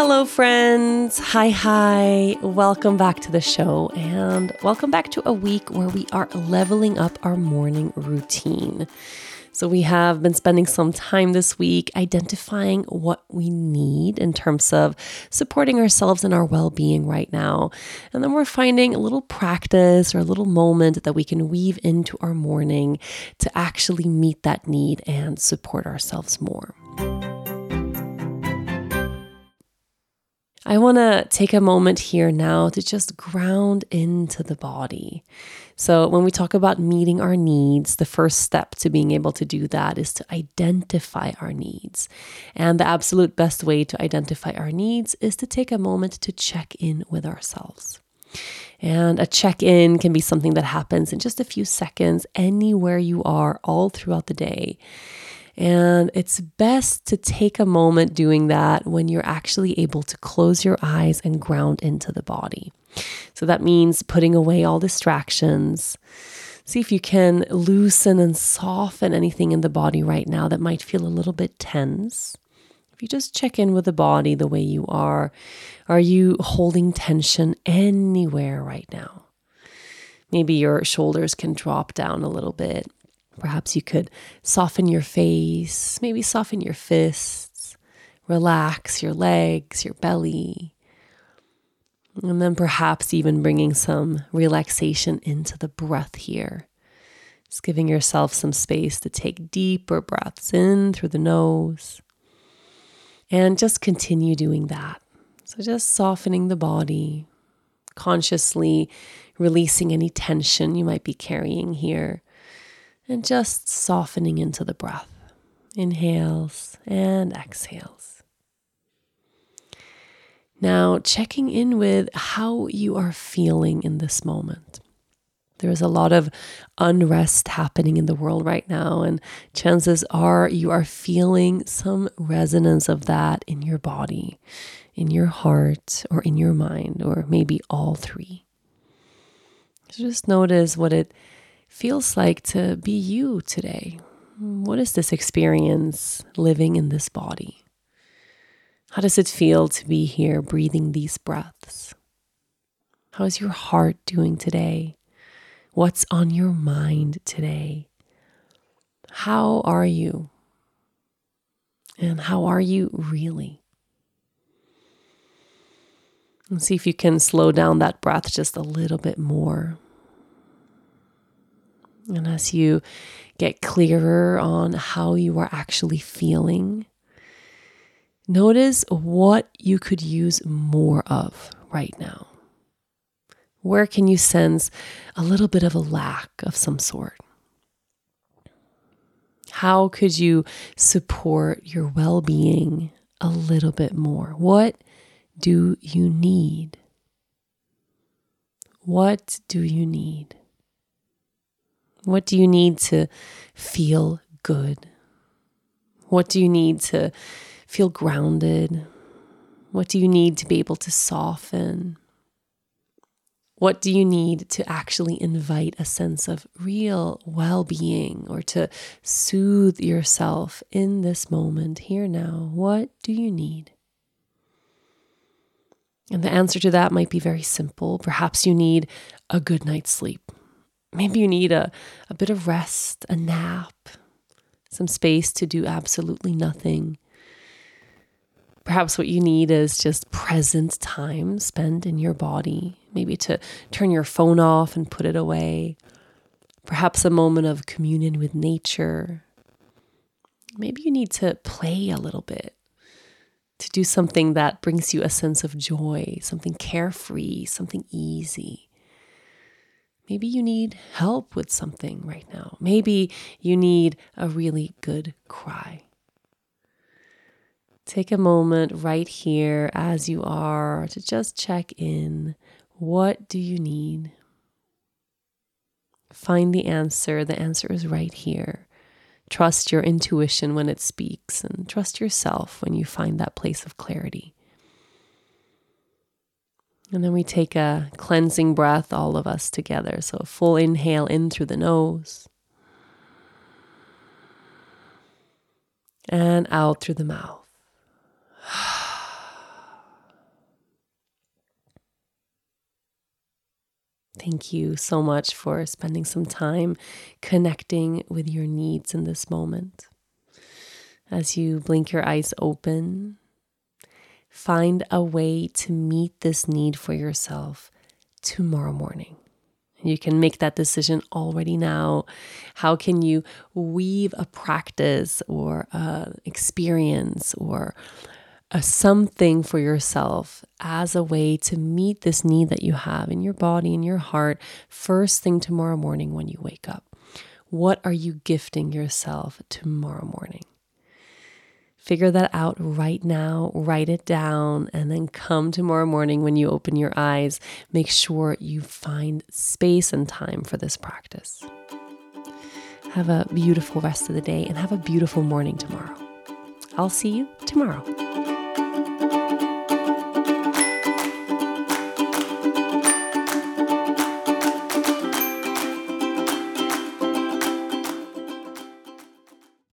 Hello, friends. Hi, hi. Welcome back to the show, and welcome back to a week where we are leveling up our morning routine. So, we have been spending some time this week identifying what we need in terms of supporting ourselves and our well being right now. And then we're finding a little practice or a little moment that we can weave into our morning to actually meet that need and support ourselves more. I want to take a moment here now to just ground into the body. So, when we talk about meeting our needs, the first step to being able to do that is to identify our needs. And the absolute best way to identify our needs is to take a moment to check in with ourselves. And a check in can be something that happens in just a few seconds, anywhere you are, all throughout the day. And it's best to take a moment doing that when you're actually able to close your eyes and ground into the body. So that means putting away all distractions. See if you can loosen and soften anything in the body right now that might feel a little bit tense. If you just check in with the body the way you are, are you holding tension anywhere right now? Maybe your shoulders can drop down a little bit. Perhaps you could soften your face, maybe soften your fists, relax your legs, your belly. And then perhaps even bringing some relaxation into the breath here. Just giving yourself some space to take deeper breaths in through the nose. And just continue doing that. So, just softening the body, consciously releasing any tension you might be carrying here and just softening into the breath. Inhales and exhales. Now, checking in with how you are feeling in this moment. There is a lot of unrest happening in the world right now, and chances are you are feeling some resonance of that in your body, in your heart, or in your mind, or maybe all three. So just notice what it feels like to be you today. What is this experience living in this body? How does it feel to be here breathing these breaths? How is your heart doing today? What's on your mind today? How are you? And how are you really? And see if you can slow down that breath just a little bit more. And as you get clearer on how you are actually feeling, notice what you could use more of right now. Where can you sense a little bit of a lack of some sort? How could you support your well being a little bit more? What do you need? What do you need? What do you need to feel good? What do you need to feel grounded? What do you need to be able to soften? What do you need to actually invite a sense of real well being or to soothe yourself in this moment, here now? What do you need? And the answer to that might be very simple. Perhaps you need a good night's sleep. Maybe you need a, a bit of rest, a nap, some space to do absolutely nothing. Perhaps what you need is just present time spent in your body, maybe to turn your phone off and put it away. Perhaps a moment of communion with nature. Maybe you need to play a little bit, to do something that brings you a sense of joy, something carefree, something easy. Maybe you need help with something right now. Maybe you need a really good cry. Take a moment right here as you are to just check in. What do you need? Find the answer. The answer is right here. Trust your intuition when it speaks and trust yourself when you find that place of clarity. And then we take a cleansing breath, all of us together. So, a full inhale in through the nose and out through the mouth. Thank you so much for spending some time connecting with your needs in this moment. As you blink your eyes open, find a way to meet this need for yourself tomorrow morning. You can make that decision already now. How can you weave a practice or a experience or a something for yourself as a way to meet this need that you have in your body, in your heart, first thing tomorrow morning when you wake up? What are you gifting yourself tomorrow morning? Figure that out right now, write it down, and then come tomorrow morning when you open your eyes. Make sure you find space and time for this practice. Have a beautiful rest of the day and have a beautiful morning tomorrow. I'll see you tomorrow.